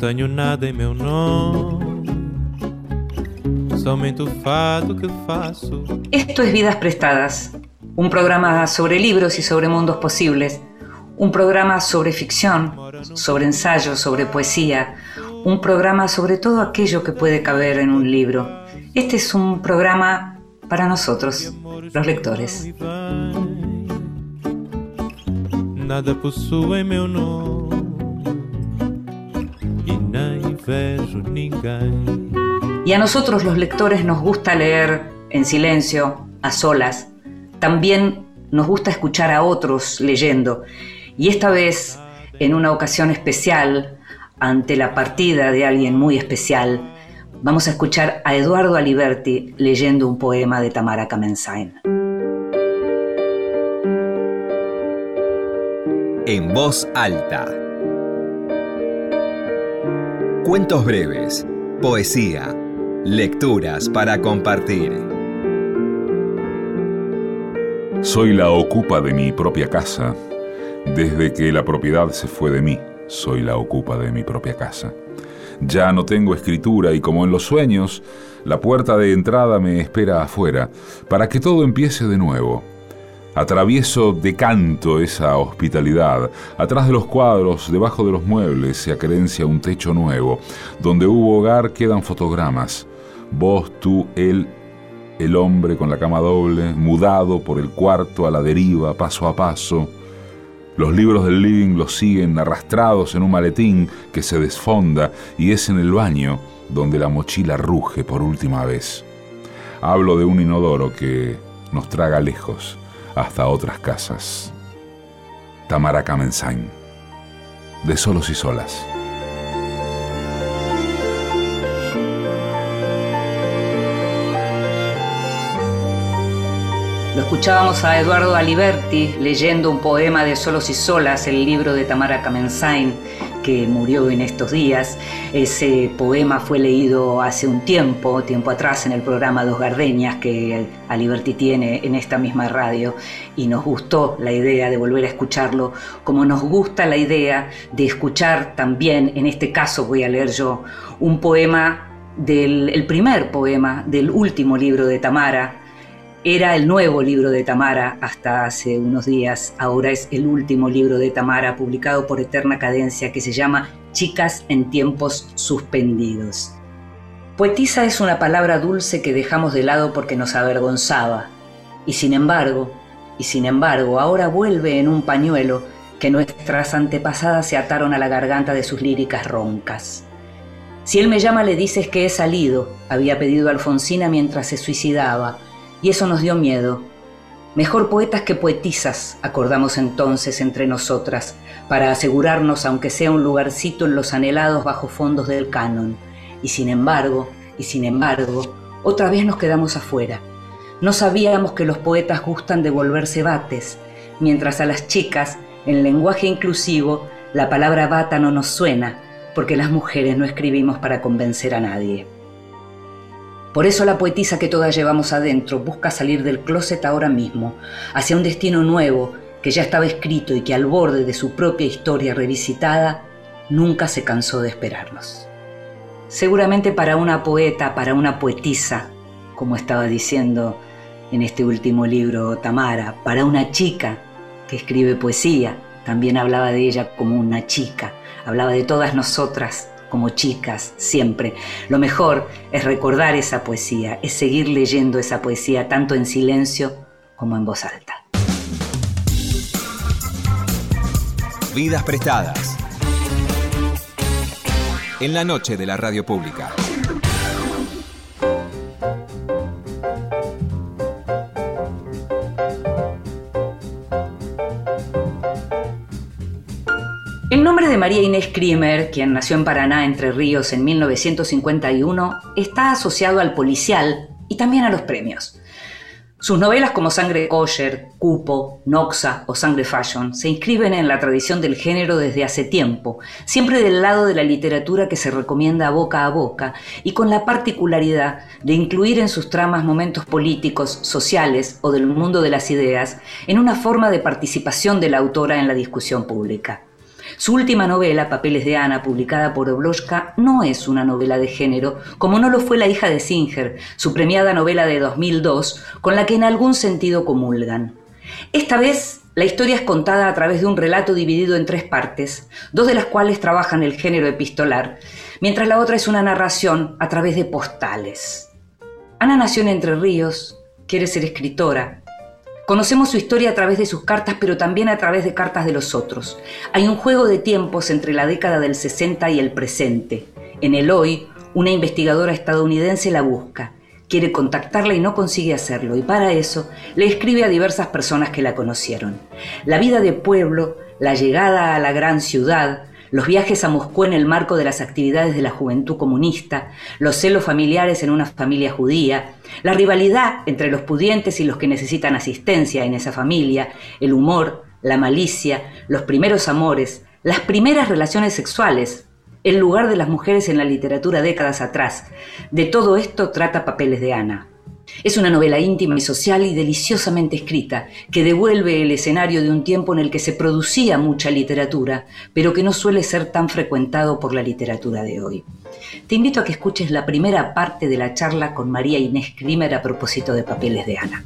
tenho nada em meu nome, somente o fado que faço. Esto es Vidas Prestadas, un programa sobre libros y sobre mundos posibles, un programa sobre ficción, sobre ensayo, sobre poesía, un programa sobre todo aquello que puede caber en un libro. Este es un programa para nosotros, los lectores. Nada possui meu nome. Y a nosotros los lectores nos gusta leer en silencio, a solas. También nos gusta escuchar a otros leyendo. Y esta vez, en una ocasión especial, ante la partida de alguien muy especial, vamos a escuchar a Eduardo Aliberti leyendo un poema de Tamara Kamensain. En voz alta. Cuentos breves, poesía, lecturas para compartir. Soy la ocupa de mi propia casa. Desde que la propiedad se fue de mí, soy la ocupa de mi propia casa. Ya no tengo escritura y como en los sueños, la puerta de entrada me espera afuera, para que todo empiece de nuevo Atravieso de canto esa hospitalidad. Atrás de los cuadros, debajo de los muebles, se acrencia un techo nuevo. Donde hubo hogar quedan fotogramas. Vos, tú, él, el hombre con la cama doble, mudado por el cuarto a la deriva, paso a paso. Los libros del living los siguen arrastrados en un maletín que se desfonda y es en el baño donde la mochila ruge por última vez. Hablo de un inodoro que nos traga lejos hasta otras casas. Tamara Kamensain, de Solos y Solas. Escuchábamos a Eduardo Aliberti leyendo un poema de Solos y Solas, el libro de Tamara Kamensain, que murió en estos días. Ese poema fue leído hace un tiempo, tiempo atrás, en el programa Dos Gardeñas que Aliberti tiene en esta misma radio y nos gustó la idea de volver a escucharlo, como nos gusta la idea de escuchar también, en este caso voy a leer yo, un poema del el primer poema del último libro de Tamara, era el nuevo libro de Tamara hasta hace unos días, ahora es el último libro de Tamara publicado por Eterna Cadencia que se llama Chicas en tiempos suspendidos. Poetisa es una palabra dulce que dejamos de lado porque nos avergonzaba, y sin embargo, y sin embargo, ahora vuelve en un pañuelo que nuestras antepasadas se ataron a la garganta de sus líricas roncas. Si él me llama le dices que he salido, había pedido Alfonsina mientras se suicidaba, y eso nos dio miedo. Mejor poetas que poetisas, acordamos entonces entre nosotras, para asegurarnos, aunque sea un lugarcito en los anhelados bajo fondos del canon. Y sin embargo, y sin embargo, otra vez nos quedamos afuera. No sabíamos que los poetas gustan de volverse bates, mientras a las chicas, en lenguaje inclusivo, la palabra bata no nos suena, porque las mujeres no escribimos para convencer a nadie. Por eso la poetisa que todas llevamos adentro busca salir del closet ahora mismo, hacia un destino nuevo que ya estaba escrito y que al borde de su propia historia revisitada nunca se cansó de esperarnos. Seguramente para una poeta, para una poetisa, como estaba diciendo en este último libro Tamara, para una chica que escribe poesía, también hablaba de ella como una chica, hablaba de todas nosotras como chicas, siempre. Lo mejor es recordar esa poesía, es seguir leyendo esa poesía tanto en silencio como en voz alta. Vidas prestadas. En la noche de la radio pública. El nombre de María Inés Krimer, quien nació en Paraná, Entre Ríos, en 1951, está asociado al policial y también a los premios. Sus novelas como Sangre Kosher, Cupo, Noxa o Sangre Fashion se inscriben en la tradición del género desde hace tiempo, siempre del lado de la literatura que se recomienda boca a boca y con la particularidad de incluir en sus tramas momentos políticos, sociales o del mundo de las ideas en una forma de participación de la autora en la discusión pública. Su última novela, Papeles de Ana, publicada por Obloshka, no es una novela de género, como no lo fue La hija de Singer, su premiada novela de 2002, con la que en algún sentido comulgan. Esta vez, la historia es contada a través de un relato dividido en tres partes, dos de las cuales trabajan el género epistolar, mientras la otra es una narración a través de postales. Ana nació en Entre Ríos, quiere ser escritora, Conocemos su historia a través de sus cartas, pero también a través de cartas de los otros. Hay un juego de tiempos entre la década del 60 y el presente. En el hoy, una investigadora estadounidense la busca. Quiere contactarla y no consigue hacerlo, y para eso le escribe a diversas personas que la conocieron. La vida de pueblo, la llegada a la gran ciudad, los viajes a Moscú en el marco de las actividades de la juventud comunista, los celos familiares en una familia judía, la rivalidad entre los pudientes y los que necesitan asistencia en esa familia, el humor, la malicia, los primeros amores, las primeras relaciones sexuales, el lugar de las mujeres en la literatura décadas atrás. De todo esto trata Papeles de Ana. Es una novela íntima y social y deliciosamente escrita, que devuelve el escenario de un tiempo en el que se producía mucha literatura, pero que no suele ser tan frecuentado por la literatura de hoy. Te invito a que escuches la primera parte de la charla con María Inés Krimer a propósito de Papeles de Ana.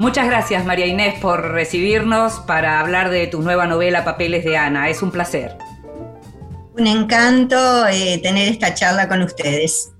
Muchas gracias María Inés por recibirnos para hablar de tu nueva novela Papeles de Ana. Es un placer. Un encanto eh, tener esta charla con ustedes.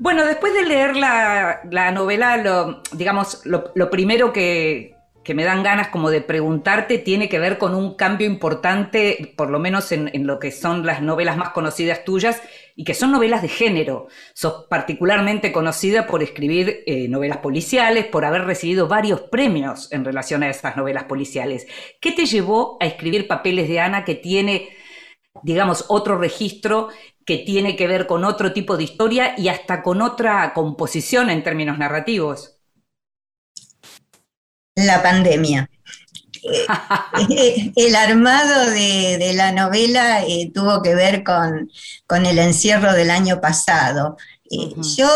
Bueno, después de leer la, novela, lo, digamos, lo, primero que, me dan ganas como de preguntarte tiene que ver con un cambio importante, por lo menos en, lo que son las novelas más conocidas tuyas, y que son novelas de género. Sos particularmente conocida por escribir eh, novelas policiales, por haber recibido varios premios en relación a esas novelas policiales. ¿Qué te llevó a escribir Papeles de Ana que tiene digamos, otro registro que tiene que ver con otro tipo de historia y hasta con otra composición en términos narrativos? La pandemia. Eh, el armado de, la novela eh, tuvo que ver con, el encierro del año pasado. Eh, yo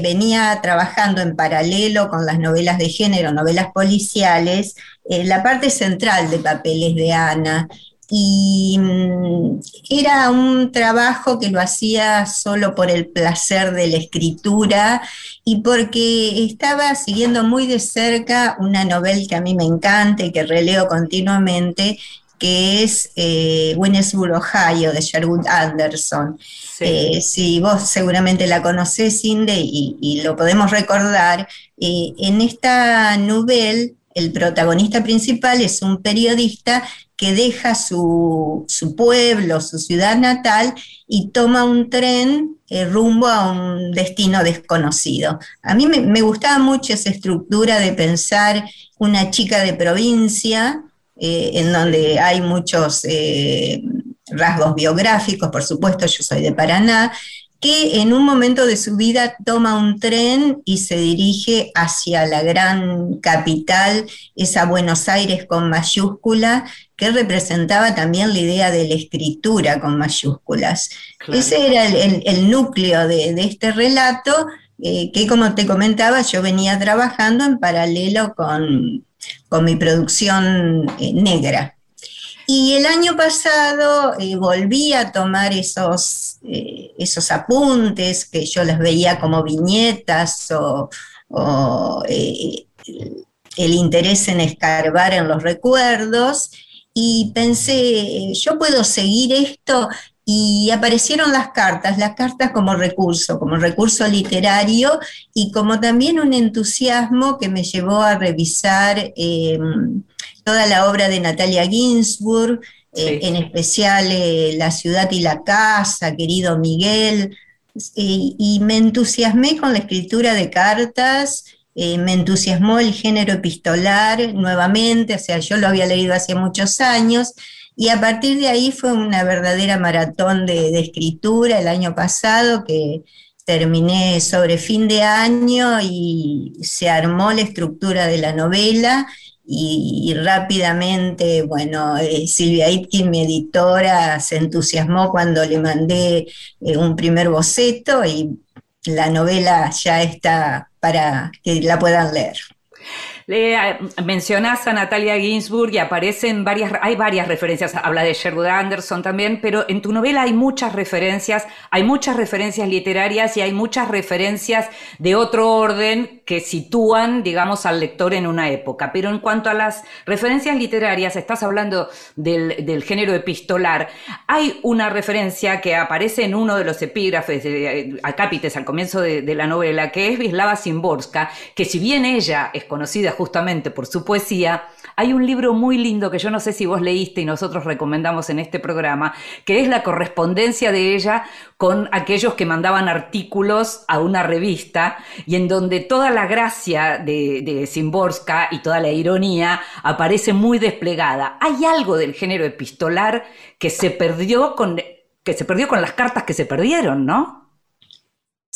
venía trabajando en paralelo con las novelas de género, novelas policiales, la parte central de Papeles de Ana, y mm, era un trabajo que lo hacía solo por el placer de la escritura y porque estaba siguiendo muy de cerca una novela que a mí me encanta y que releo continuamente, que es eh, Ohio, de Sherwood Anderson. Eh, si vos seguramente la conocés, Inde, y, lo podemos recordar, eh, en esta novela el protagonista principal es un periodista que deja su, pueblo, su ciudad natal y toma un tren eh, rumbo a un destino desconocido. A mí me, gustaba mucho esa estructura de pensar una chica de provincia, eh, en donde hay muchos eh, rasgos biográficos, por supuesto, yo soy de Paraná, que en un momento de su vida toma un tren y se dirige hacia la gran capital, esa Buenos Aires con mayúscula, que representaba también la idea de la escritura con mayúsculas. Ese era el, núcleo de, este relato, eh, que como te comentaba, yo venía trabajando en paralelo con, mi producción eh, negra. Y el año pasado eh, volví a tomar esos, eh, esos apuntes que yo les veía como viñetas o, eh, el interés en escarbar en los recuerdos y pensé, yo puedo seguir esto y aparecieron las cartas, las cartas como recurso, como recurso literario y como también un entusiasmo que me llevó a revisar toda la obra de Natalia Ginsburg, eh, en especial eh, La ciudad y la casa, querido Miguel, y me entusiasmé con la escritura de cartas, eh, me entusiasmó el género epistolar nuevamente, o sea, yo lo había leído hace muchos años, y a partir de ahí fue una verdadera maratón de, escritura el año pasado que, terminé sobre fin de año y se armó la estructura de la novela y, rápidamente, bueno, eh, Silvia Itkin, mi editora, se entusiasmó cuando le mandé eh, un primer boceto y la novela ya está para que la puedan leer. Le, mencionás a Natalia Ginsburg y aparecen varias, hay varias referencias, habla de Sherwood Anderson también, pero en tu novela hay muchas referencias, hay muchas referencias literarias y hay muchas referencias de otro orden que sitúan, digamos, al lector en una época. Pero en cuanto a las referencias literarias, estás hablando del, género epistolar, hay una referencia que aparece en uno de los epígrafes, de, acápites al comienzo de, de la novela, que es Vislava Simborska, que si bien ella es conocida justamente por su poesía, hay un libro muy lindo que yo no sé si vos leíste y nosotros recomendamos en este programa, que es la correspondencia de ella con aquellos que mandaban artículos a una revista y en donde toda la gracia de, Simborska y toda la ironía aparece muy desplegada. Hay algo del género epistolar que se perdió con, que se perdió con las cartas que se perdieron, ¿no?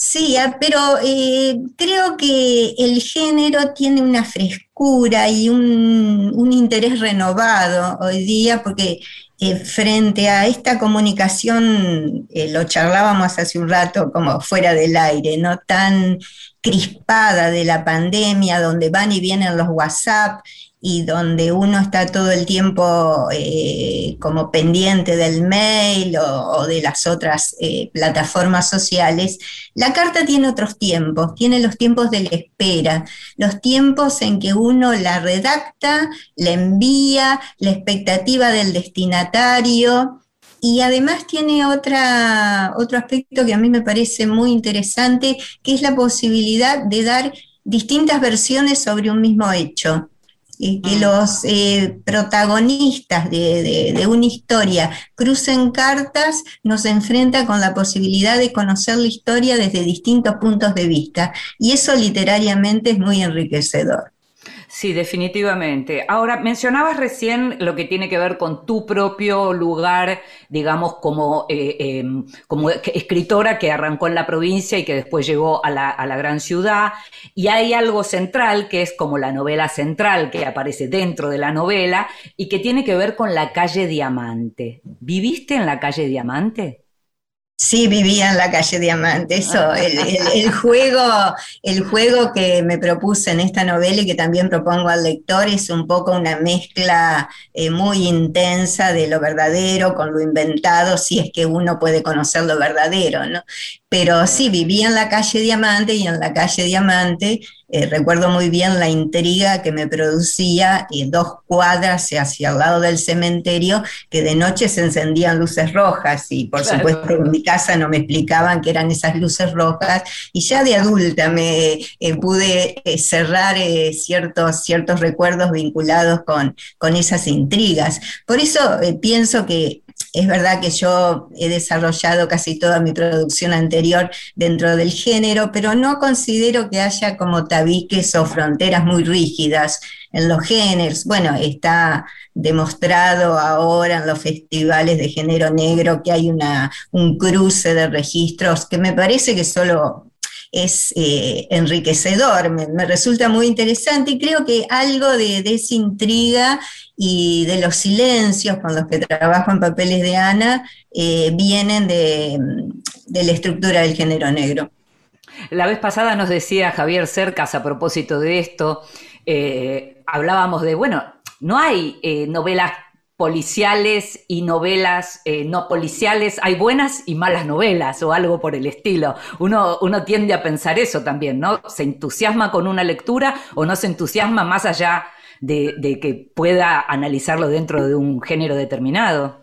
Sí, ah, pero eh, creo que el género tiene una frescura y un, interés renovado hoy día, porque eh, frente a esta comunicación, eh, lo charlábamos hace un rato como fuera del aire, no tan crispada de la pandemia, donde van y vienen los WhatsApp y donde uno está todo el tiempo eh, como pendiente del mail o, de las otras eh, plataformas sociales, la carta tiene otros tiempos, tiene los tiempos de la espera, los tiempos en que uno la redacta, la envía, la expectativa del destinatario. Y además tiene otra, otro aspecto que a mí me parece muy interesante, que es la posibilidad de dar distintas versiones sobre un mismo hecho que mm. los eh, protagonistas de, una historia crucen cartas, nos enfrenta con la posibilidad de conocer la historia desde distintos puntos de vista. Y eso literariamente es muy enriquecedor. Sí, definitivamente. Ahora, mencionabas recién lo que tiene que ver con tu propio lugar, digamos, como, eh, em, como escritora que arrancó en la provincia y que después llegó a la, a la gran ciudad. Y hay algo central que es como la novela central que aparece dentro de la novela y que tiene que ver con la calle Diamante. ¿Viviste en la calle Diamante? Sí, vivía en la calle Diamante. Eso, ah. el, juego, el juego que me propuse en esta novela y que también propongo al lector es un poco una mezcla eh, muy intensa de lo verdadero con lo inventado, si es que uno puede conocer lo verdadero, ¿no? Pero sí, vivía en la calle Diamante y en la calle Diamante eh, recuerdo muy bien la intriga que me producía dos cuadras hacia el lado del cementerio que de noche se encendían luces rojas. Y por supuesto en mi casa no me explicaban qué eran esas luces rojas. Y ya de adulta me eh, pude eh, cerrar ciertos, ciertos recuerdos vinculados con, con esas intrigas. Por eso pienso que es verdad que yo he desarrollado casi toda mi producción anterior dentro del género, pero no considero que haya como tabiques o fronteras muy rígidas en los géneros. Bueno, está demostrado ahora en los festivales de género negro que hay una, un cruce de registros que me parece que solo es eh, enriquecedor, me, resulta muy interesante y creo que algo de, de, esa intriga y de los silencios con los que trabajo en papeles de Ana eh, vienen de, la estructura del género negro. La vez pasada nos decía Javier Cercas a propósito de esto, eh, hablábamos de, bueno, no hay novelas policiales y novelas eh, no policiales, hay buenas y malas novelas o algo por el estilo. Uno, uno tiende a pensar eso también, ¿no? Se entusiasma con una lectura o no se entusiasma más allá de, de que pueda analizarlo dentro de un género determinado.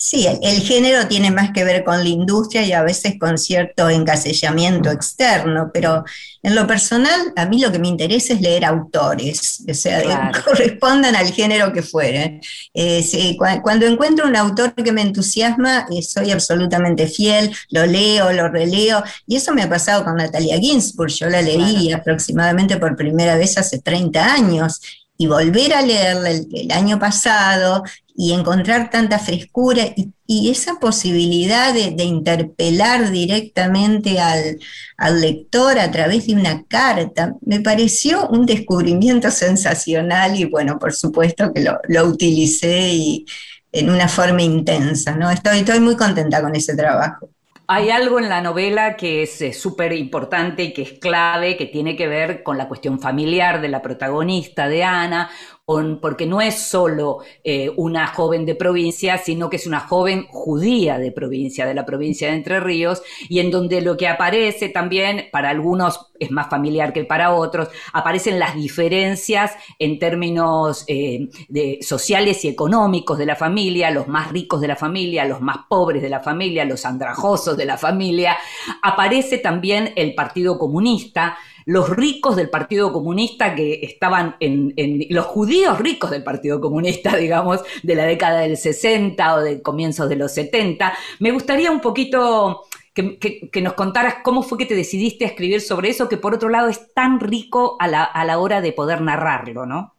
Sí, el, género tiene más que ver con la industria y a veces con cierto encasillamiento externo, pero en lo personal a mí lo que me interesa es leer autores, o sea, que correspondan al género que fuere. Eh, cuando encuentro un autor que me entusiasma, eh, soy absolutamente fiel, lo leo, lo releo, y eso me ha pasado con Natalia Ginsburg, yo la leí aproximadamente por primera vez hace 30 años y volver a leerla el, año pasado y encontrar tanta frescura y, esa posibilidad de, interpelar directamente al, lector a través de una carta, me pareció un descubrimiento sensacional y bueno, por supuesto que lo, utilicé y, en una forma intensa, ¿no? Estoy, estoy muy contenta con ese trabajo. Hay algo en la novela que es eh, súper importante y que es clave, que tiene que ver con la cuestión familiar de la protagonista, de Ana, porque no es solo eh, una joven de provincia, sino que es una joven judía de provincia, de la provincia de Entre Ríos, y en donde lo que aparece también, para algunos es más familiar que para otros, aparecen las diferencias en términos eh, sociales y económicos de la familia, los más ricos de la familia, los más pobres de la familia, los andrajosos de la familia, aparece también el Partido Comunista, los ricos del Partido Comunista que estaban en, los judíos ricos del Partido Comunista, digamos, de la década del 60 o de comienzos de los 70. Me gustaría un poquito que, nos contaras cómo fue que te decidiste a escribir sobre eso, que por otro lado es tan rico a la, hora de poder narrarlo, ¿no?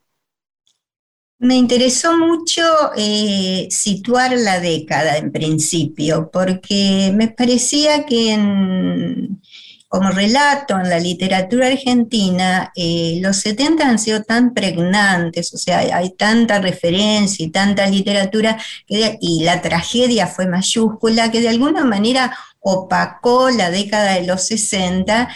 Me interesó mucho eh, situar la década en principio, porque me parecía que en, como relato en la literatura argentina, eh, los 70 han sido tan pregnantes, o sea, hay, tanta referencia y tanta literatura, y la tragedia fue mayúscula, que de alguna manera opacó la década de los 60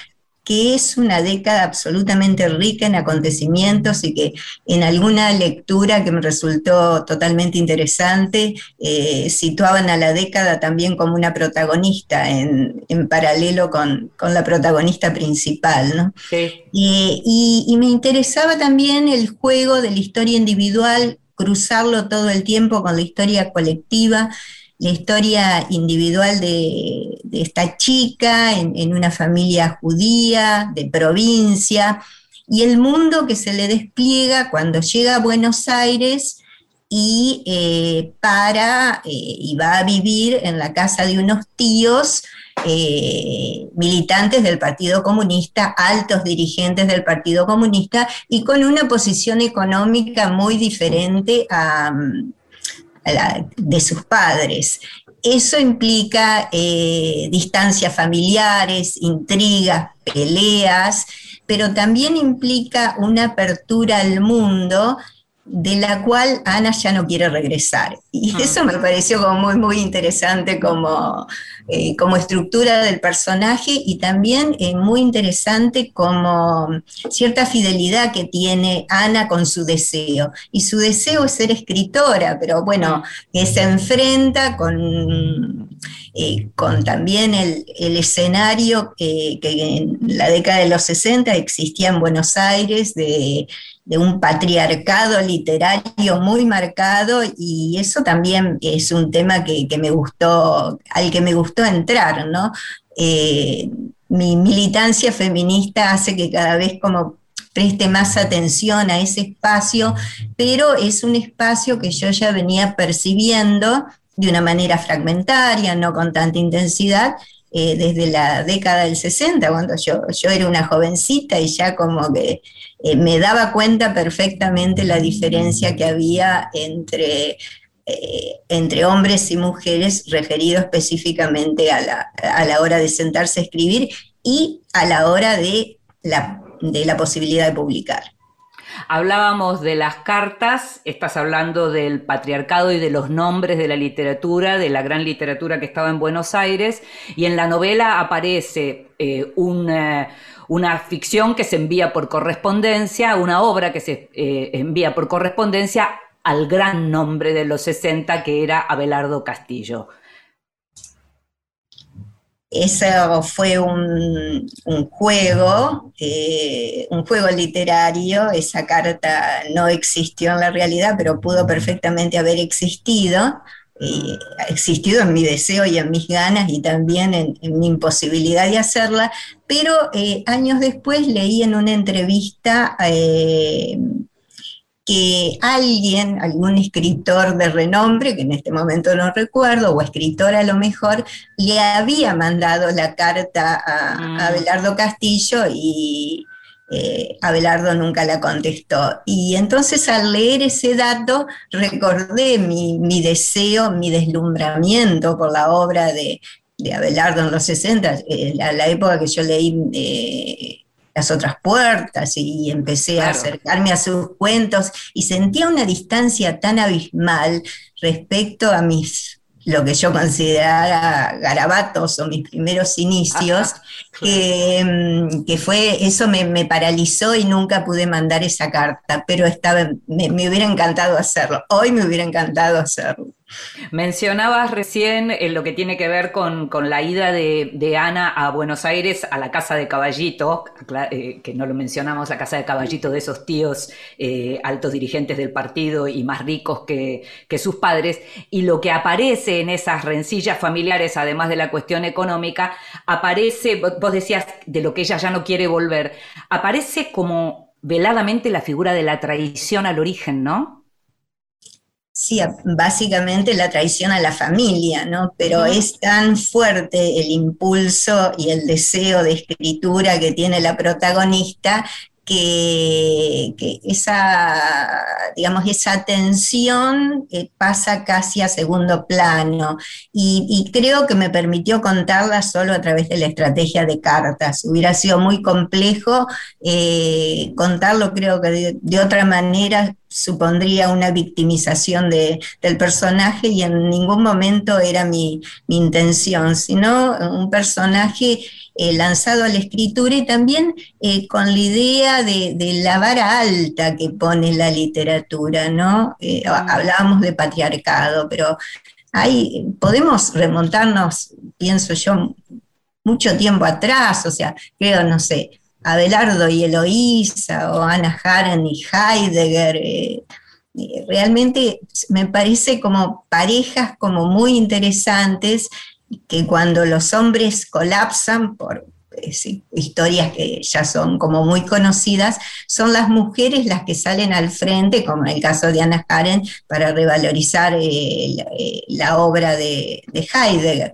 que es una década absolutamente rica en acontecimientos y que en alguna lectura que me resultó totalmente interesante, eh, situaban a la década también como una protagonista en, paralelo con, la protagonista principal. y, y me interesaba también el juego de la historia individual, cruzarlo todo el tiempo con la historia colectiva la historia individual de, esta chica en, una familia judía, de provincia, y el mundo que se le despliega cuando llega a Buenos Aires y eh, para eh, y va a vivir en la casa de unos tíos eh, militantes del Partido Comunista, altos dirigentes del Partido Comunista y con una posición económica muy diferente a de sus padres. Eso implica eh, distancias familiares, intrigas, peleas, pero también implica una apertura al mundo de la cual Ana ya no quiere regresar. Y ah. eso me pareció como muy, muy interesante como, eh, como estructura del personaje y también eh, muy interesante como cierta fidelidad que tiene Ana con su deseo. Y su deseo es ser escritora, pero bueno, que se enfrenta con, eh, con también el, escenario que, que en la década de los 60 existía en Buenos Aires de de un patriarcado literario muy marcado y eso también es un tema que, me gustó, al que me gustó entrar, ¿no? Eh, mi militancia feminista hace que cada vez como preste más atención a ese espacio, pero es un espacio que yo ya venía percibiendo de una manera fragmentaria, no con tanta intensidad, eh, desde la década del 60, cuando yo, yo era una jovencita y ya como que eh, me daba cuenta perfectamente la diferencia que había entre, eh, entre hombres y mujeres referido específicamente a la, a la, hora de sentarse a escribir y a la hora de la, de la posibilidad de publicar. Hablábamos de las cartas, estás hablando del patriarcado y de los nombres de la literatura, de la gran literatura que estaba en Buenos Aires, y en la novela aparece eh, una ficción que se envía por correspondencia, una obra que se eh, envía por correspondencia al gran nombre de los 60 que era Abelardo Castillo. Eso fue un, juego, eh, un juego literario, esa carta no existió en la realidad, pero pudo perfectamente haber existido, eh, existido en mi deseo y en mis ganas y también en, mi imposibilidad de hacerla, pero eh, años después leí en una entrevista que alguien, algún escritor de renombre, que en este momento no recuerdo, o escritora a lo mejor, le había mandado la carta a, mm. Abelardo Castillo y eh, Abelardo nunca la contestó. Y entonces al leer ese dato recordé mi, deseo, mi deslumbramiento por la obra de, Abelardo en los 60, eh, la, época que yo leí eh, Las otras puertas y empecé a acercarme a sus cuentos y sentía una distancia tan abismal respecto a mis lo que yo considerara garabatos o mis primeros inicios, mm, que, fue, eso me, paralizó y nunca pude mandar esa carta, pero estaba, me hubiera encantado hacerlo, hoy me hubiera encantado hacerlo. Mencionabas recién eh, lo que tiene que ver con, la ida de, Ana a Buenos Aires a la casa de Caballito, eh, que no lo mencionamos, la casa de Caballito de esos tíos eh, altos dirigentes del partido y más ricos que, sus padres, y lo que aparece en esas rencillas familiares, además de la cuestión económica, aparece, vos decías de lo que ella ya no quiere volver, aparece como veladamente la figura de la traición al origen, ¿no? Sí, básicamente la traición a la familia, ¿no? Pero es tan fuerte el impulso y el deseo de escritura que tiene la protagonista que, esa, digamos, esa tensión eh, pasa casi a segundo plano y, creo que me permitió contarla solo a través de la estrategia de cartas. Hubiera sido muy complejo eh, contarlo, creo que de, otra manera supondría una victimización del personaje y en ningún momento era mi, mi intención, sino un personaje eh, lanzado a la escritura y también eh, con la idea de, la vara alta que pone la literatura, ¿no? Eh, hablábamos de patriarcado, pero hay, podemos remontarnos, pienso yo, mucho tiempo atrás, o sea, creo, no sé, Abelardo y Eloísa, o Ana Haren y Heidegger, realmente me parece como parejas como muy interesantes que cuando los hombres colapsan por eh, historias que ya son como muy conocidas, son las mujeres las que salen al frente, como en el caso de Anna Karen, para revalorizar eh, eh, la, obra de, Heidegger.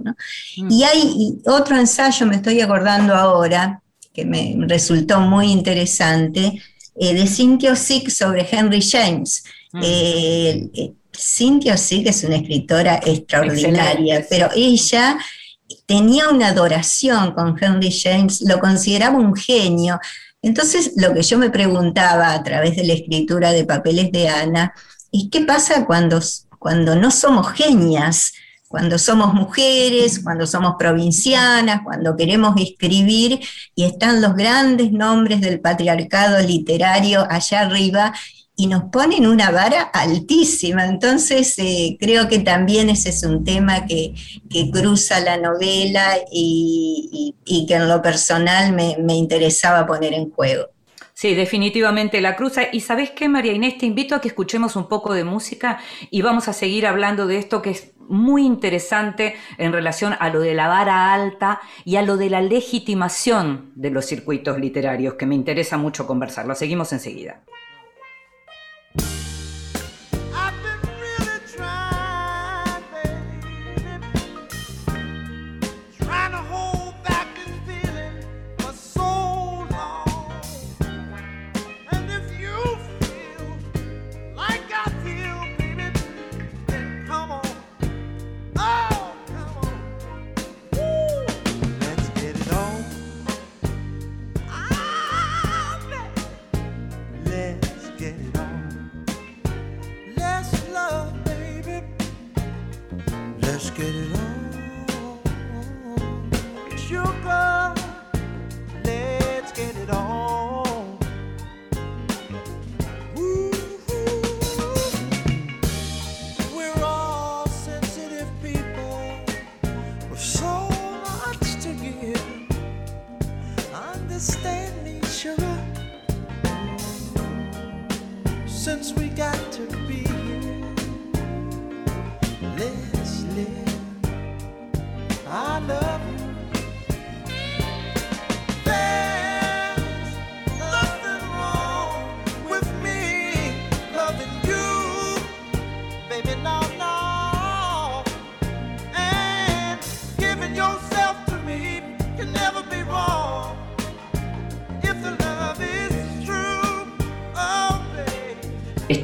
Mm. Y hay otro ensayo, me estoy acordando ahora, que me resultó muy interesante, de Cynthia Sick sobre Henry James. Mm. Cynthia sí que es una escritora extraordinaria, pero ella tenía una adoración con Henry James, lo consideraba un genio. Entonces, lo que yo me preguntaba a través de la escritura de papeles de Ana, es qué pasa cuando, cuando no somos genias, cuando somos mujeres, cuando somos provincianas, cuando queremos escribir y están los grandes nombres del patriarcado literario allá arriba y nos ponen una vara altísima. Entonces, eh, creo que también ese es un tema que, cruza la novela y, que en lo personal me, me, interesaba poner en juego. Sí, definitivamente la cruza. Y sabes qué, María Inés, te invito a que escuchemos un poco de música y vamos a seguir hablando de esto que es muy interesante en relación a lo de la vara alta y a lo de la legitimación de los circuitos literarios, que me interesa mucho conversarlo. Seguimos enseguida.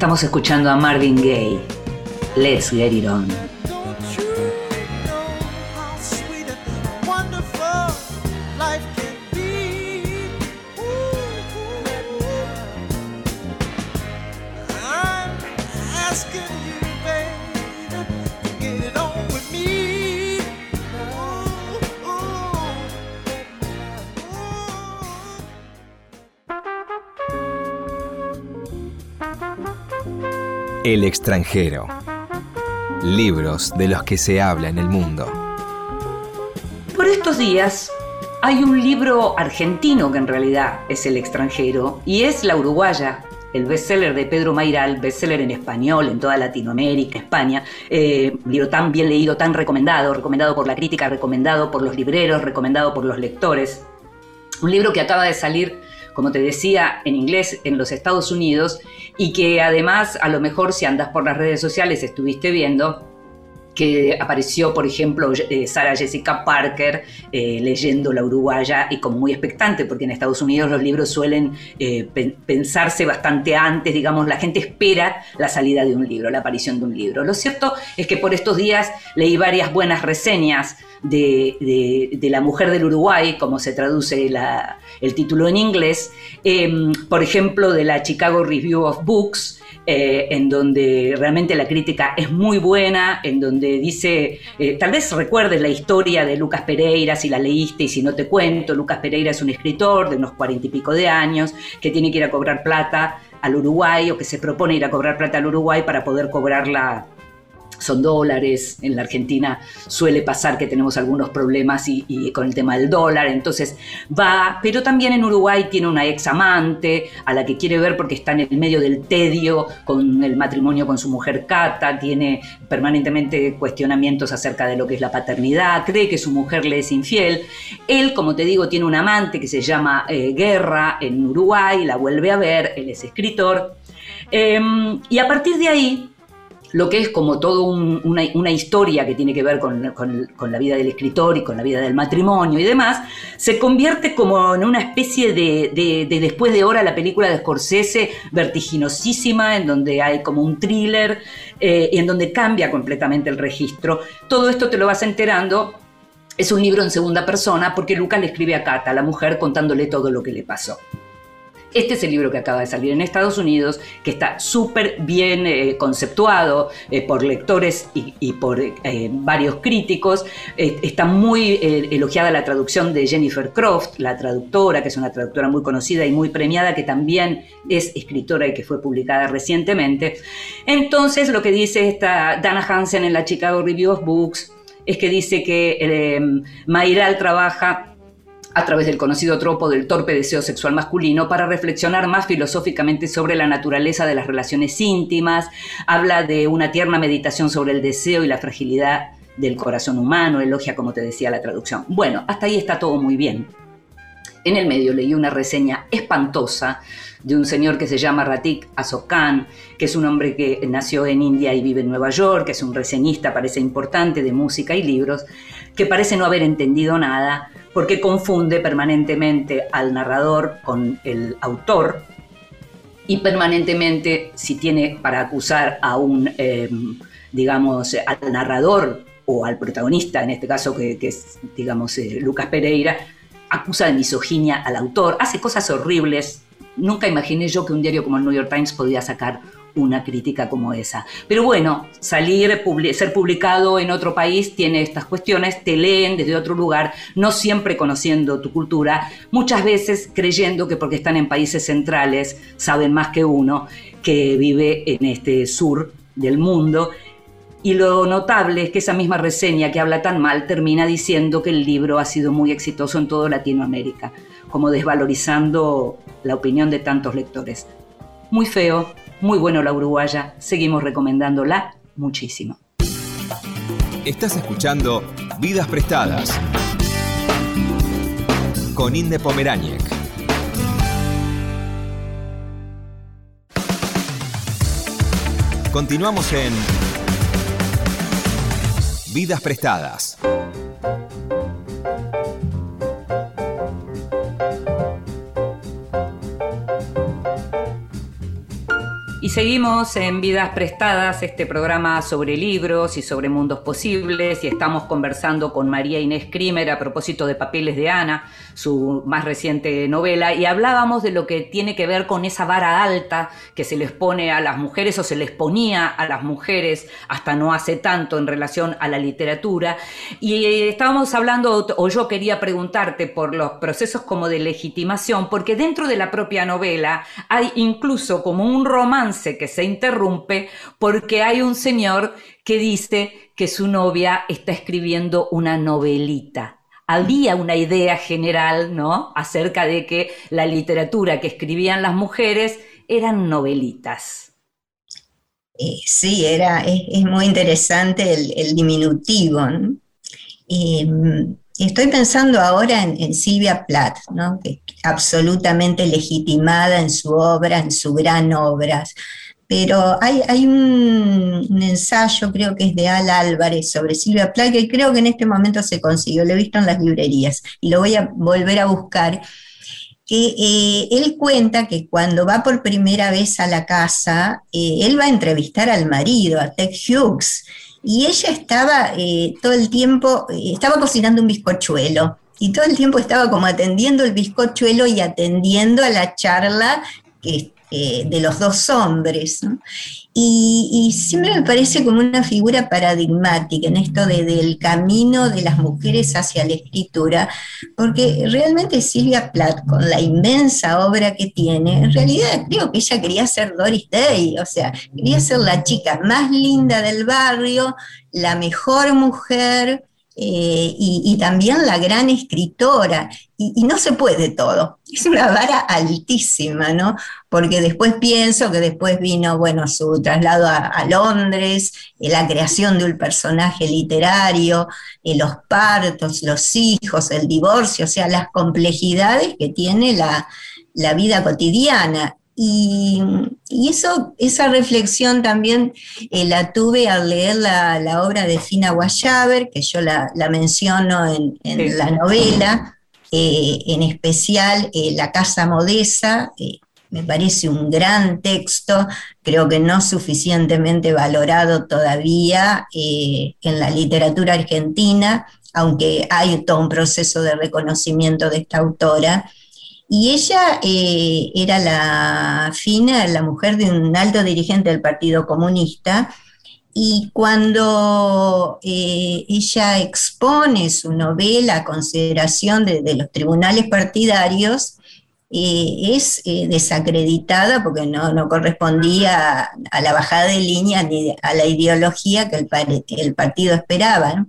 Estamos escuchando a Marvin Gaye. Let's get it on. El extranjero. Libros de los que se habla en el mundo. Por estos días hay un libro argentino que en realidad es el extranjero y es La Uruguaya, el bestseller de Pedro Mairal, bestseller en español en toda Latinoamérica, España, eh, libro tan bien leído, tan recomendado, recomendado por la crítica, recomendado por los libreros, recomendado por los lectores. Un libro que acaba de salir como te decía, en inglés en los Estados Unidos y que además a lo mejor si andas por las redes sociales estuviste viendo que apareció, por ejemplo, eh, Sara Jessica Parker eh, leyendo La Uruguaya y como muy expectante, porque en Estados Unidos los libros suelen eh, pensarse bastante antes, digamos, la gente espera la salida de un libro, la aparición de un libro. Lo cierto es que por estos días leí varias buenas reseñas de, La mujer del Uruguay, como se traduce el título en inglés, em, por ejemplo, de la Chicago Review of Books, eh, en donde realmente la crítica es muy buena, en donde dice, eh, tal vez recuerdes la historia de Lucas Pereira, si la leíste y si no te cuento, Lucas Pereira es un escritor de unos cuarenta y pico de años que tiene que ir a cobrar plata al Uruguay o que se propone ir a cobrar plata al Uruguay para poder cobrarla son dólares, en la Argentina suele pasar que tenemos algunos problemas y, con el tema del dólar, entonces va, pero también en Uruguay tiene una ex amante a la que quiere ver porque está en el medio del tedio con el matrimonio con su mujer Cata, tiene permanentemente cuestionamientos acerca de lo que es la paternidad, cree que su mujer le es infiel. Él, como te digo, tiene un amante que se llama eh, Guerra en Uruguay, la vuelve a ver, él es escritor. Em, y a partir de ahí, lo que es como toda una, historia que tiene que ver con, la vida del escritor y con la vida del matrimonio y demás, se convierte como en una especie de, después de hora la película de Scorsese, vertiginosísima, en donde hay como un thriller eh, y en donde cambia completamente el registro. Todo esto te lo vas enterando. Es un libro en segunda persona porque Lucas le escribe a Cata, la mujer, contándole todo lo que le pasó. Este es el libro que acaba de salir en Estados Unidos, que está súper bien eh, conceptuado eh, por lectores y, por eh, varios críticos. está muy elogiada la traducción de Jennifer Croft, la traductora, que es una traductora muy conocida y muy premiada, que también es escritora y que fue publicada recientemente. Entonces, lo que dice esta Dana Hansen en la Chicago Review of Books es que dice que Mayral trabaja a través del conocido tropo del torpe deseo sexual masculino para reflexionar más filosóficamente sobre la naturaleza de las relaciones íntimas, habla de una tierna meditación sobre el deseo y la fragilidad del corazón humano, elogia, como te decía, la traducción. Bueno, hasta ahí está todo muy bien. En el medio leí una reseña espantosa de un señor que se llama Ratik Asokan, que es un hombre que nació en India y vive en Nueva York, que es un reseñista, parece importante, de música y libros, que parece no haber entendido nada porque confunde permanentemente al narrador con el autor y permanentemente si tiene para acusar a un, em, digamos, al narrador o al protagonista, en este caso que, es, digamos, eh, Lucas Pereira, acusa de misoginia al autor, hace cosas horribles. Nunca imaginé yo que un diario como el New York Times podía sacar una crítica como esa. Pero bueno, salir, ser publicado en otro país tiene estas cuestiones, te leen desde otro lugar, no siempre conociendo tu cultura, muchas veces creyendo que porque están en países centrales saben más que uno que vive en este sur del mundo. Y lo notable es que esa misma reseña que habla tan mal termina diciendo que el libro ha sido muy exitoso en toda Latinoamérica, como desvalorizando la opinión de tantos lectores. Muy feo, muy bueno la uruguaya, seguimos recomendándola muchísimo. Estás escuchando Vidas Prestadas con Inde Pomeráñez. Continuamos en Vidas Prestadas. Y seguimos en Vidas Prestadas, este programa sobre libros y sobre mundos posibles, y estamos conversando con María Inés Krimer a propósito de Papeles de Ana, su más reciente novela, y hablábamos de lo que tiene que ver con esa vara alta que se les pone a las mujeres o se les ponía a las mujeres hasta no hace tanto en relación a la literatura. Y eh, estábamos hablando, o yo quería preguntarte por los procesos como de legitimación, porque dentro de la propia novela hay incluso como un romance que se interrumpe porque hay un señor que dice que su novia está escribiendo una novelita. Había una idea general, ¿no? Acerca de que la literatura que escribían las mujeres eran novelitas. Eh, sí, era, es, muy interesante el, diminutivo. Em, estoy pensando ahora en, Silvia Plath, ¿no? que absolutamente legitimada en su obra, en su gran obra. Pero hay, un, ensayo, creo que es de Al Álvarez, sobre Silvia Plath, que creo que en este momento se consiguió, lo he visto en las librerías y lo voy a volver a buscar, que eh, él cuenta que cuando va por primera vez a la casa, eh, él va a entrevistar al marido, a Ted Hughes, y ella estaba eh, todo el tiempo, estaba cocinando un bizcochuelo y todo el tiempo estaba como atendiendo el bizcochuelo y atendiendo a la charla que, eh, de los dos hombres. Y, siempre me parece como una figura paradigmática en esto de, del camino de las mujeres hacia la escritura, porque realmente Silvia Plath, con la inmensa obra que tiene, en realidad creo que ella quería ser Doris Day, o sea, quería ser la chica más linda del barrio, la mejor mujer, eh, y, también la gran escritora, y, no se puede todo, es una vara altísima, ¿no? Porque después pienso que después vino, bueno, su traslado a, Londres, eh, la creación de un personaje literario, eh, los partos, los hijos, el divorcio, o sea, las complejidades que tiene la vida cotidiana. Y, eso, esa reflexión también eh, la tuve al leer la, obra de Fina Guayaber, que yo la, menciono en, la novela, eh, en especial eh, La Casa Modesa, me parece un gran texto, creo que no suficientemente valorado todavía en la literatura argentina, aunque hay todo un proceso de reconocimiento de esta autora. Y ella eh, era la fina, la mujer de un alto dirigente del Partido Comunista, y cuando eh, ella expone su novela a consideración de, los tribunales partidarios, eh, es desacreditada porque no, correspondía a, la bajada de línea ni a la ideología que el partido esperaba.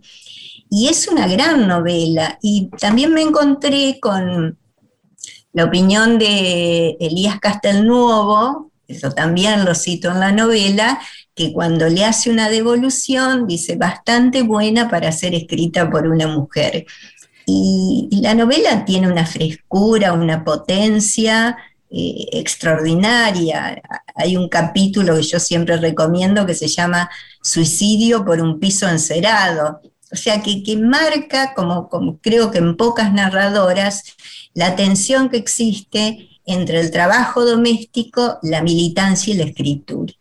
Y es una gran novela. Y también me encontré con la opinión de Elías Castelnuovo, eso también lo cito en la novela, que cuando le hace una devolución dice bastante buena para ser escrita por una mujer. Y, la novela tiene una frescura, una potencia eh, extraordinaria. Hay un capítulo que yo siempre recomiendo que se llama Suicidio por un piso encerado. O sea, que, que marca, como, como creo que en pocas narradoras, la tensión que existe entre el trabajo doméstico, la militancia y la escritura.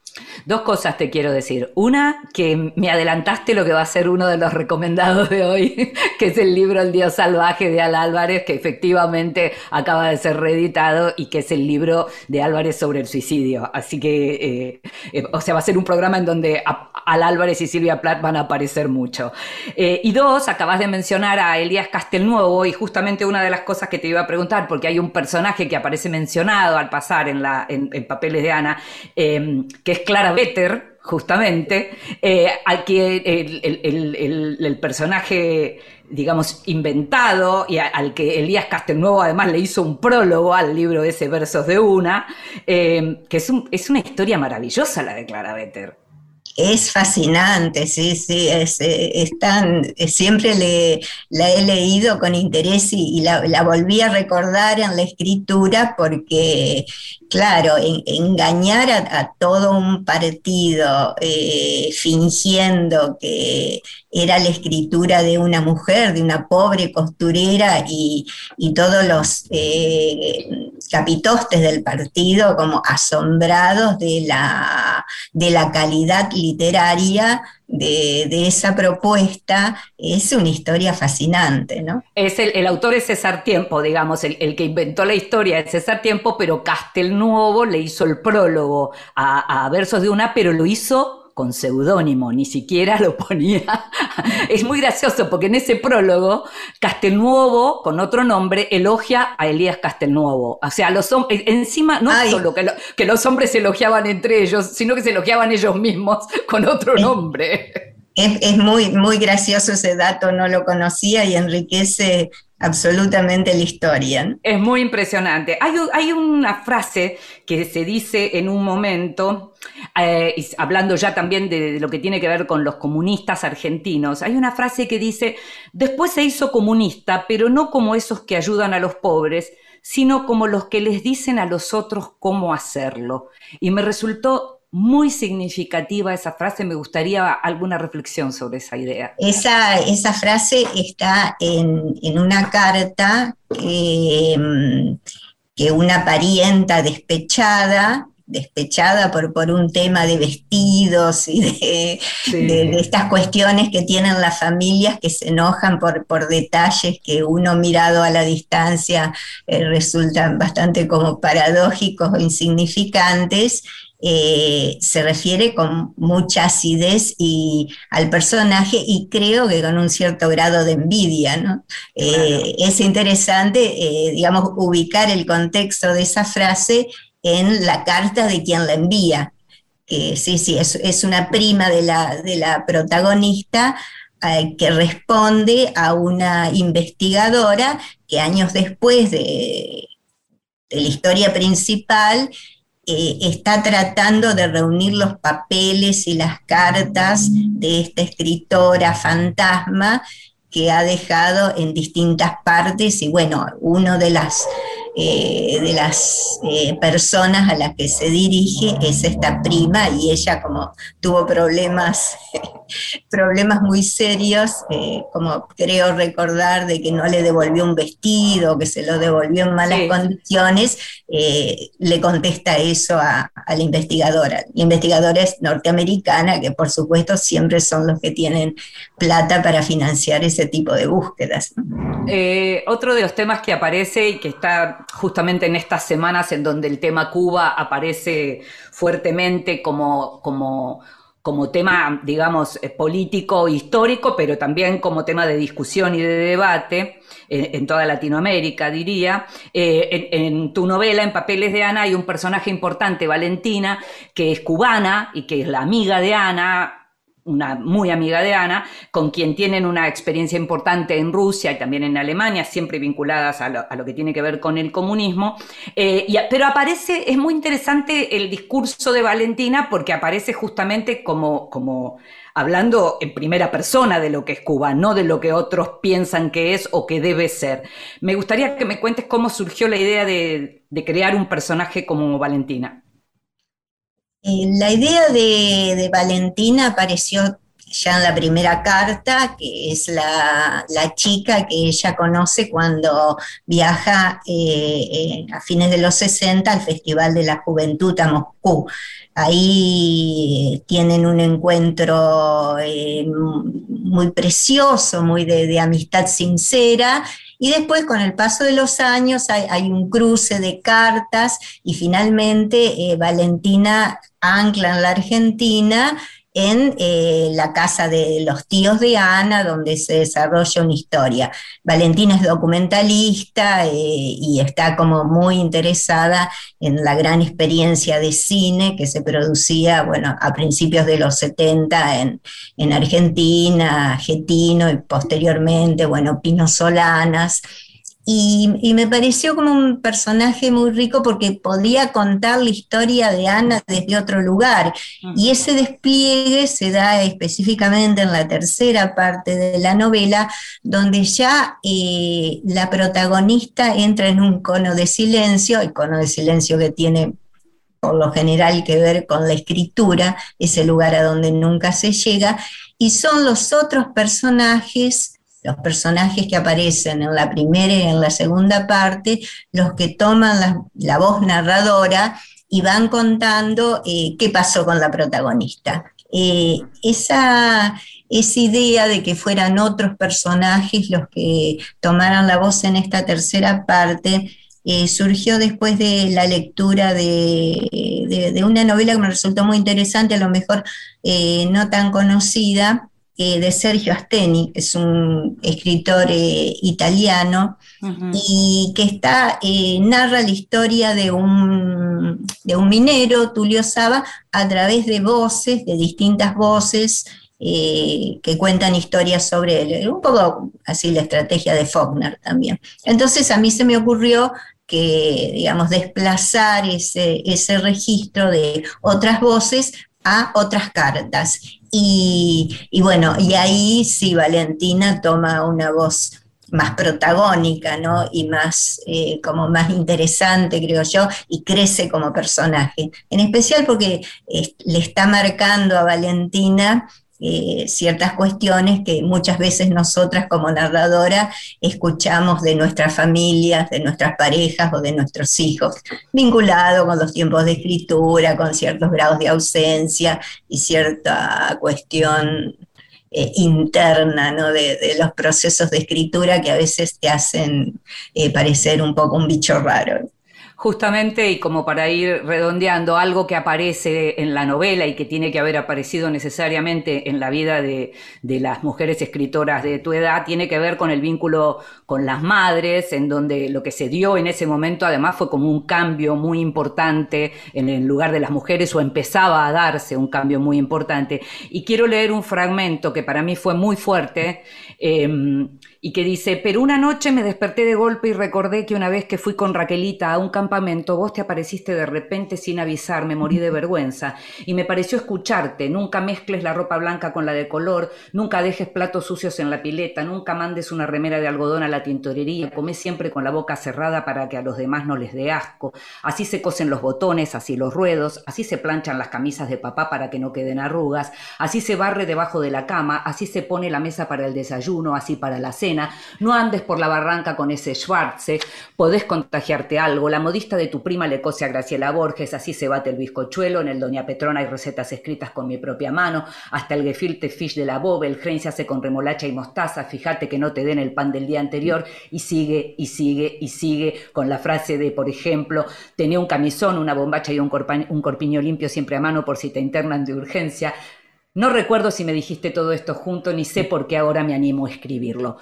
Dos cosas te quiero decir. Una, que me adelantaste lo que va a ser uno de los recomendados de hoy, que es el libro El Dios Salvaje de Al Álvarez, que efectivamente acaba de ser reeditado y que es el libro de Álvarez sobre el suicidio. Así que, eh, eh, o sea, va a ser un programa en donde Al Álvarez y Silvia Plath van a aparecer mucho. Eh, y dos, acabas de mencionar a Elías Castelnuovo y justamente una de las cosas que te iba a preguntar, porque hay un personaje que aparece mencionado al pasar en, en Papeles de Ana, que es Clara Vetter, justamente, eh, al que el, personaje, digamos, inventado y al que Elías Castelnuovo además le hizo un prólogo al libro ese Versos de Una, eh, que es, es, una historia maravillosa la de Clara Vetter. Es fascinante, sí, sí, es, eh, siempre le, la he leído con interés y, la, volví a recordar en la escritura porque, claro, engañar a, todo un partido eh, fingiendo que era la escritura de una mujer, de una pobre costurera y, todos los eh, capitostes del partido como asombrados de la, de la calidad literaria de, esa propuesta, es una historia fascinante, ¿no? Es el, autor es César Tiempo, digamos, el, que inventó la historia es César Tiempo, pero Castelnuovo le hizo el prólogo a, a versos de una, pero lo hizo con seudónimo, ni siquiera lo ponía. es muy gracioso porque en ese prólogo, Castelnuovo, con otro nombre, elogia a Elías Castelnuovo. O sea, los hombres, encima, no solo que, los hombres se elogiaban entre ellos, sino que se elogiaban ellos mismos con otro nombre. Es, muy, muy gracioso ese dato, no lo conocía y enriquece absolutamente la historia. Es muy impresionante. Hay, hay, una frase que se dice en un momento, eh, hablando ya también de, lo que tiene que ver con los comunistas argentinos, hay una frase que dice, después se hizo comunista, pero no como esos que ayudan a los pobres, sino como los que les dicen a los otros cómo hacerlo. Y me resultó muy significativa esa frase, me gustaría alguna reflexión sobre esa idea. Esa, esa frase está en, una carta que, una parienta despechada despechada por, por un tema de vestidos y de, estas cuestiones que tienen las familias que se enojan por, por detalles que uno mirado a la distancia eh, resultan bastante como paradójicos o insignificantes, eh, se refiere con mucha acidez y, al personaje y creo que con un cierto grado de envidia. ¿no? Eh, es interesante, eh, digamos, ubicar el contexto de esa frase en la carta de quien la envía. Que sí, sí, es, una prima de la, de la protagonista que responde a una investigadora que años después de, de la historia principal eh, está tratando de reunir los papeles y las cartas de esta escritora fantasma que ha dejado en distintas partes y bueno, uno de las eh, de las eh, personas a las que se dirige es esta prima y ella como tuvo problemas, problemas muy serios, eh, como creo recordar de que no le devolvió un vestido, que se lo devolvió en malas condiciones, le contesta eso a, la investigadora. La investigadora es norteamericana, que por supuesto siempre son los que tienen plata para financiar ese tipo de búsquedas. otro de los temas que aparece y que está justamente en estas semanas en donde el tema Cuba aparece fuertemente como, como, como tema, digamos, eh, político, histórico, pero también como tema de discusión y de debate eh, en, toda Latinoamérica, diría. Eh, en, tu novela, en Papeles de Ana, hay un personaje importante, Valentina, que es cubana y que es la amiga de Ana, una muy amiga de Ana, con quien tienen una experiencia importante en Rusia y también en Alemania, siempre vinculadas a lo, que tiene que ver con el comunismo. Eh, pero aparece, es muy interesante el discurso de Valentina porque aparece justamente como, como hablando en primera persona de lo que es Cuba, no de lo que otros piensan que es o que debe ser. Me gustaría que me cuentes cómo surgió la idea de crear un personaje como Valentina. Eh, la idea de, Valentina apareció ya en la primera carta, que es la, chica que ella conoce cuando viaja eh, eh, a fines de los 60 al Festival de la Juventud a Moscú. Ahí tienen un encuentro muy precioso, muy de amistad sincera, y después, con el paso de los años, hay, un cruce de cartas y finalmente eh, Valentina ancla en la Argentina en eh, la casa de los tíos de Ana, donde se desarrolla una historia. Valentina es documentalista eh, y está como muy interesada en la gran experiencia de cine que se producía, bueno, a principios de los 70 en, en Argentina, Getino y posteriormente, bueno, Pino Solanas. Y, me pareció como un personaje muy rico porque podía contar la historia de Ana desde otro lugar. Y ese despliegue se da específicamente en la tercera parte de la novela, donde ya eh, la protagonista entra en un cono de silencio, el cono de silencio que tiene por lo general que ver con la escritura, ese lugar a donde nunca se llega, y son los otros personajes los personajes que aparecen en la primera y en la segunda parte, los que toman la, voz narradora y van contando eh, qué pasó con la protagonista. Eh, esa, idea de que fueran otros personajes los que tomaran la voz en esta tercera parte, eh, surgió después de la lectura de, una novela que me resultó muy interesante, a lo mejor no tan conocida, eh, de Sergio Asteni, que es un escritor eh, italiano, y que está, eh, narra la historia de un, de un minero, Tulio Saba, a través de voces, de distintas voces, que cuentan historias sobre él. Un poco así la estrategia de Faulkner también. Entonces a mí se me ocurrió que, digamos, desplazar ese, ese registro de otras voces a otras cartas. Y, bueno, y ahí sí Valentina toma una voz más protagónica, ¿no? Y más, eh, como más interesante, creo yo, y crece como personaje. En especial porque le está marcando a Valentina eh, ciertas cuestiones que muchas veces nosotras como narradora escuchamos de nuestras familias, de nuestras parejas o de nuestros hijos, vinculado con los tiempos de escritura, con ciertos grados de ausencia y cierta cuestión eh, interna de, los procesos de escritura que a veces te hacen eh, parecer un poco un bicho raro. Justamente, y como para ir redondeando, algo que aparece en la novela y que tiene que haber aparecido necesariamente en la vida de, las mujeres escritoras de tu edad, tiene que ver con el vínculo con las madres, en donde lo que se dio en ese momento además fue como un cambio muy importante en el lugar de las mujeres o empezaba a darse un cambio muy importante. Y quiero leer un fragmento que para mí fue muy fuerte. Em, y que dice, pero una noche me desperté de golpe y recordé que una vez que fui con Raquelita a un campamento, vos te apareciste de repente sin avisar, me morí de vergüenza, y me pareció escucharte, nunca mezcles la ropa blanca con la de color, nunca dejes platos sucios en la pileta, nunca mandes una remera de algodón a la tintorería, come siempre con la boca cerrada para que a los demás no les dé asco, así se cosen los botones, así los ruedos, así se planchan las camisas de papá para que no queden arrugas, así se barre debajo de la cama, así se pone la mesa para el desayuno, así para la cena, no andes por la barranca con ese Schwarze, podés contagiarte algo, la modista de tu prima le cose a Graciela Borges, así se bate el bizcochuelo, en el Doña Petrona hay recetas escritas con mi propia mano, hasta el gefilte fish de la bobe, el se hace con remolacha y mostaza, fíjate que no te den el pan del día anterior, y sigue, y sigue, y sigue, con la frase de, por ejemplo, tenía un camisón, una bombacha y un, un corpiño limpio siempre a mano por si te internan de urgencia, no recuerdo si me dijiste todo esto junto, ni sé por qué ahora me animo a escribirlo.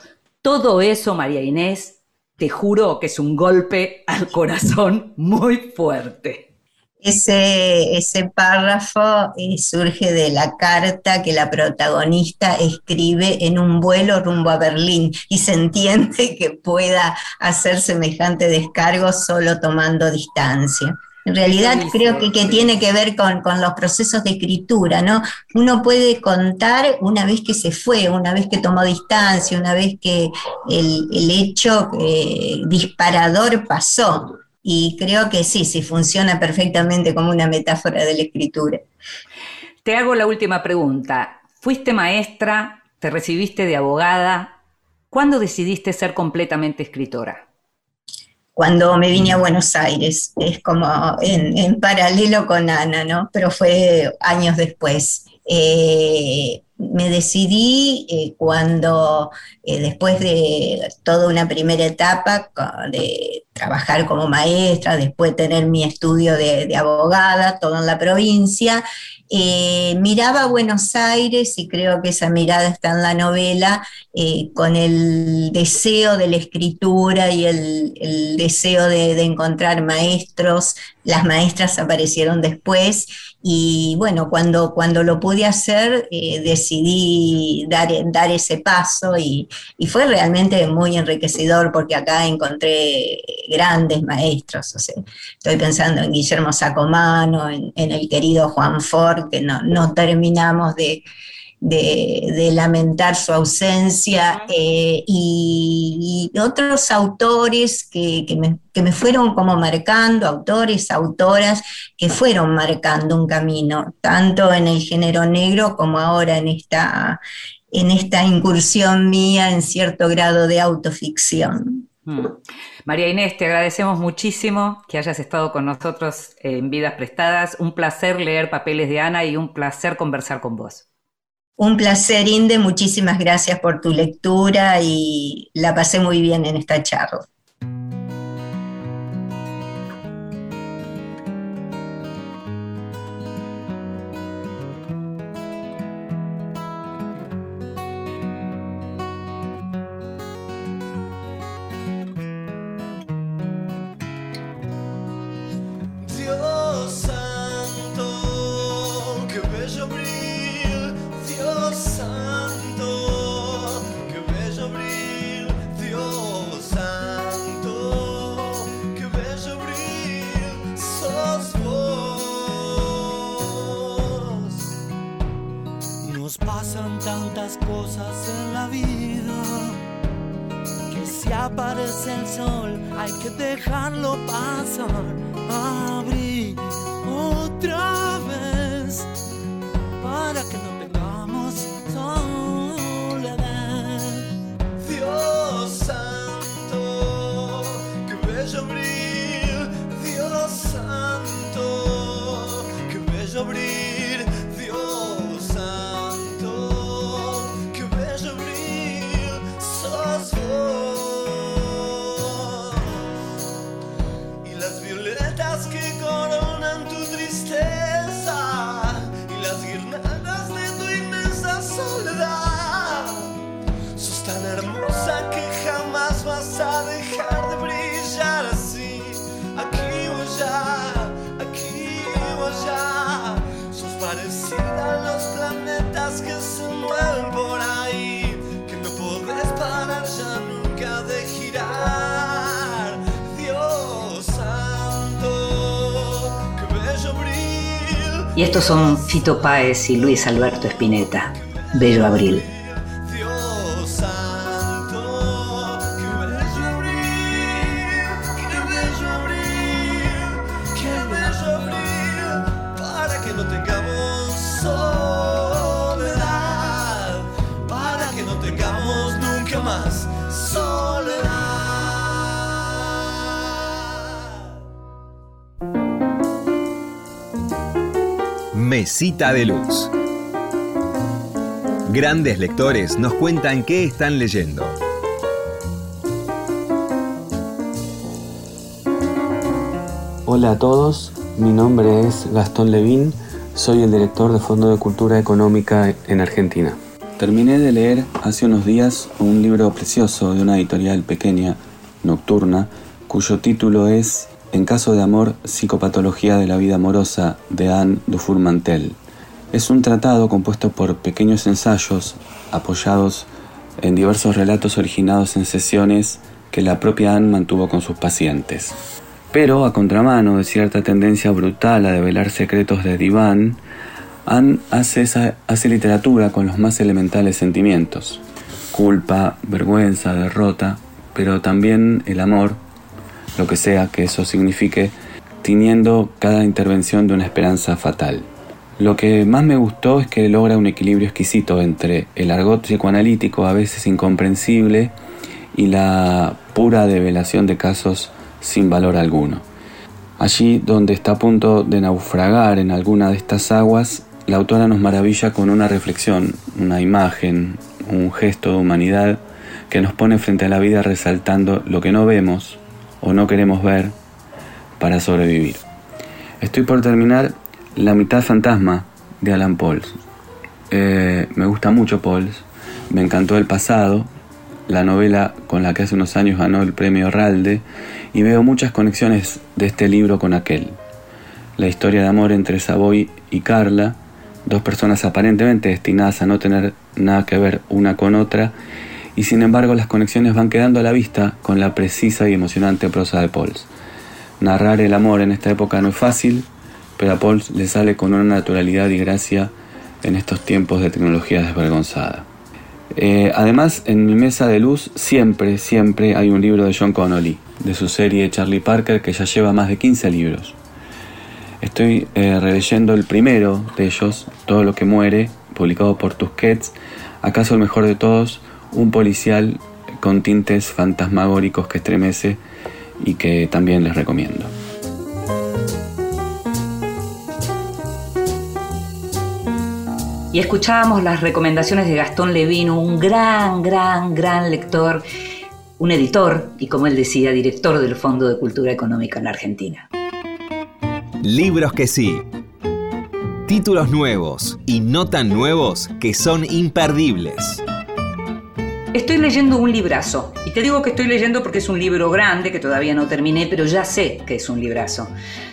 Todo eso, María Inés, te juro que es un golpe al corazón muy fuerte. Ese, ese párrafo eh, surge de la carta que la protagonista escribe en un vuelo rumbo a Berlín y se entiende que pueda hacer semejante descargo solo tomando distancia. En realidad creo que, tiene que ver con, los procesos de escritura, ¿no? Uno puede contar una vez que se fue, una vez que tomó distancia, una vez que el, hecho eh, disparador pasó. Y creo que sí, sí funciona perfectamente como una metáfora de la escritura. Te hago la última pregunta. Fuiste maestra, te recibiste de abogada. ¿Cuándo decidiste ser completamente escritora? Cuando me vine a Buenos Aires. Es como en, paralelo con Ana, ¿no? Pero fue años después. Eh, me decidí eh, cuando, eh, después de toda una primera etapa de trabajar como maestra, después tener mi estudio de, abogada, todo en la provincia, eh, miraba Buenos Aires, y creo que esa mirada está en la novela, eh, con el deseo de la escritura y el, deseo de, encontrar maestros. Las maestras aparecieron después y bueno, cuando, cuando lo pude hacer, eh, decidí dar, dar ese paso y, fue realmente muy enriquecedor porque acá encontré grandes maestros. estoy pensando en Guillermo Sacomano, en, en el querido Juan Ford, que no, no terminamos de, de, lamentar su ausencia, eh, y, otros autores que, me, fueron como marcando, autores, autoras, que fueron marcando un camino, tanto en el género negro como ahora en esta, en esta incursión mía en cierto grado de autoficción. Mm. María Inés, te agradecemos muchísimo que hayas estado con nosotros en Vidas Prestadas. Un placer leer papeles de Ana y un placer conversar con vos. Un placer, Inde. Muchísimas gracias por tu lectura y la pasé muy bien en esta charla. Tantas cosas en la vida que si aparece el sol hay que dejarlo pasar. Abrir otra vez para que no Estos son Fito Páez y Luis Alberto Spinetta, Bello Abril. Mesita de Luz. Grandes lectores nos cuentan qué están leyendo. Hola a todos, mi nombre es Gastón Levín, soy el director de Fondo de Cultura Económica en Argentina. Terminé de leer hace unos días un libro precioso de una editorial pequeña, nocturna, cuyo título es en caso de amor, Psicopatología de la vida amorosa de Anne Dufour-Mantel. Es un tratado compuesto por pequeños ensayos apoyados en diversos relatos originados en sesiones que la propia Anne mantuvo con sus pacientes. Pero, a contramano de cierta tendencia brutal a develar secretos de diván, Anne hace, hace literatura con los más elementales sentimientos. Culpa, vergüenza, derrota, pero también el amor, lo que sea que eso signifique, tiñendo cada intervención de una esperanza fatal. Lo que más me gustó es que logra un equilibrio exquisito entre el argot psicoanalítico a veces incomprensible y la pura develación de casos sin valor alguno. Allí donde está a punto de naufragar en alguna de estas aguas, la autora nos maravilla con una reflexión, una imagen, un gesto de humanidad que nos pone frente a la vida resaltando lo que no vemos, o no queremos ver para sobrevivir. Estoy por terminar La mitad fantasma de Alan Pauls. Eh, me gusta mucho Pauls, me encantó el pasado, la novela con la que hace unos años ganó el premio Ralde y veo muchas conexiones de este libro con aquel. La historia de amor entre Savoy y Carla, dos personas aparentemente destinadas a no tener nada que ver una con otra, y sin embargo las conexiones van quedando a la vista con la precisa y emocionante prosa de Pauls. Narrar el amor en esta época no es fácil, pero a Pauls le sale con una naturalidad y gracia en estos tiempos de tecnología desvergonzada. Eh, además, en mi mesa de luz siempre, siempre hay un libro de John Connolly, de su serie Charlie Parker, que ya lleva más de 15 libros. Estoy eh, releyendo el primero de ellos, Todo lo que muere, publicado por Tusquets, acaso el mejor de todos, un policial con tintes fantasmagóricos que estremece y que también les recomiendo. Y escuchábamos las recomendaciones de Gastón Levino, un gran, gran, gran lector, un editor y, como él decía, director del Fondo de Cultura Económica en la Argentina. Libros que sí. Títulos nuevos y no tan nuevos que son imperdibles. Estoy leyendo un librazo. Y te digo que estoy leyendo porque es un libro grande que todavía no terminé, pero ya sé que es un librazo.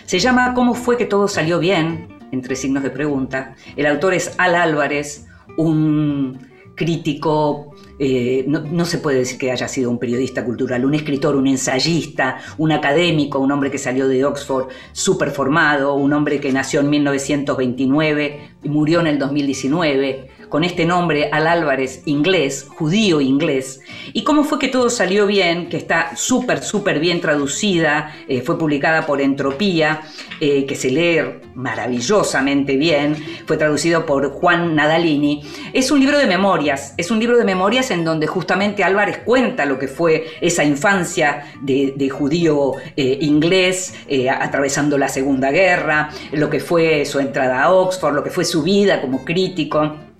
Se llama ¿Cómo fue que todo salió bien? entre signos de pregunta. El autor es Al Álvarez, un crítico, eh, no, se puede decir que haya sido un periodista cultural, un escritor, un ensayista, un académico, un hombre que salió de Oxford súper formado, un hombre que nació en 1929 y murió en el 2019, con este nombre, Al Álvarez, inglés, judío inglés. ¿Y cómo fue que todo salió bien? Que está súper, súper bien traducida, eh, fue publicada por Entropía, eh, que se lee maravillosamente bien, fue traducido por Juan Nadalini. Es un libro de memorias, es un libro de memorias en donde justamente Álvarez cuenta lo que fue esa infancia de, judío eh, inglés atravesando la Segunda Guerra, lo que fue su entrada a Oxford, lo que fue su vida como crítico.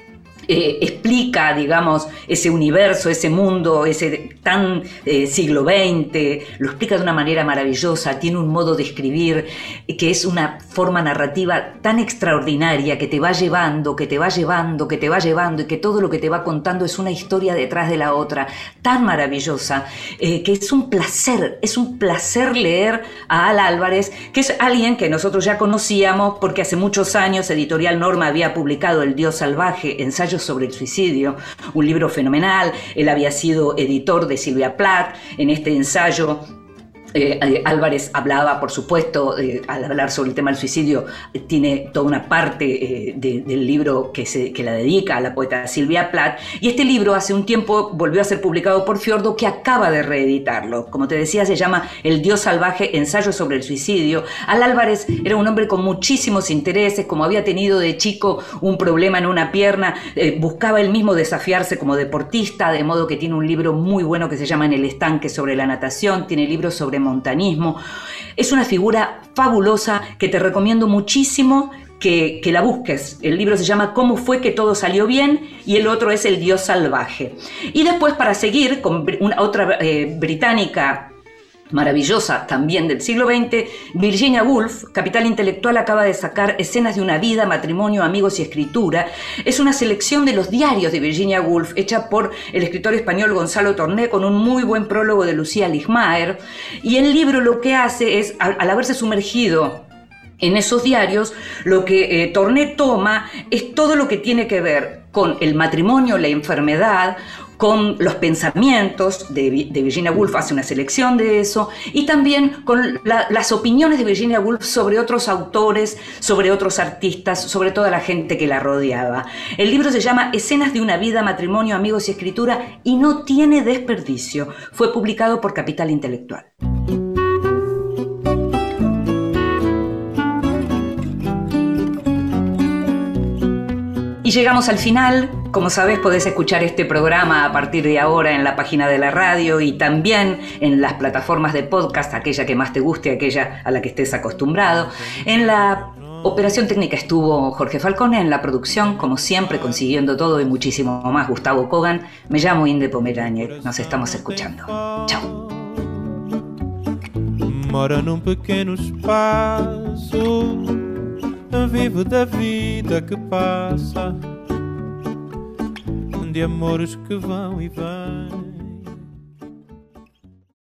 Eh, explica, digamos, ese universo, ese mundo, ese tan eh, siglo XX, lo explica de una manera maravillosa, tiene un modo de escribir que es una forma narrativa tan extraordinaria que te va llevando, que te va llevando, que te va llevando y que todo lo que te va contando es una historia detrás de la otra, tan maravillosa, eh, que es un placer, es un placer leer a Al Álvarez, que es alguien que nosotros ya conocíamos porque hace muchos años Editorial Norma había publicado El Dios Salvaje, ensayo sobre el suicidio, un libro fenomenal. Él había sido editor de Silvia Plath. En este ensayo eh, eh, Álvarez hablaba, por supuesto, eh, al hablar sobre el tema del suicidio, tiene toda una parte del libro que, se, que la dedica a la poeta Silvia Plath. Y este libro hace un tiempo volvió a ser publicado por Fiordo, que acaba de reeditarlo. Como te decía, se llama El Dios Salvaje, ensayo sobre el suicidio. Al Álvarez era un hombre con muchísimos intereses, como había tenido de chico un problema en una pierna, buscaba él mismo desafiarse como deportista, de modo que tiene un libro muy bueno que se llama En el estanque sobre la natación, tiene libros sobre montanismo. Es una figura fabulosa que te recomiendo muchísimo que, la busques. El libro se llama Cómo fue que todo salió bien y el otro es El Dios Salvaje. Y después, para seguir con una, otra eh, británica maravillosa también del siglo XX, Virginia Woolf, Capital Intelectual, acaba de sacar Escenas de una vida, matrimonio, amigos y escritura. Es una selección de los diarios de Virginia Woolf, hecha por el escritor español Gonzalo Torné, con un muy buen prólogo de Lucía Ligmaer. Y el libro lo que hace es, al, haberse sumergido en esos diarios, lo que eh, Torné toma es todo lo que tiene que ver con el matrimonio, la enfermedad, con los pensamientos de, Virginia Woolf, hace una selección de eso, y también con las opiniones de Virginia Woolf sobre otros autores, sobre otros artistas, sobre toda la gente que la rodeaba. El libro se llama Escenas de una vida, matrimonio, amigos y escritura y no tiene desperdicio. Fue publicado por Capital Intelectual. Llegamos al final como sabes, podés escuchar este programa a partir de ahora en la página de la radio y también en las plataformas de podcast, aquella que más te guste, aquella a la que estés acostumbrado. En la operación técnica estuvo Jorge Falcone, en la producción, como siempre, consiguiendo todo y muchísimo más, Gustavo Kogan. Me llamo Inde Pomeraniec, nos estamos escuchando. Chao. Vivo da vida que passa, de amores que vão e vêm.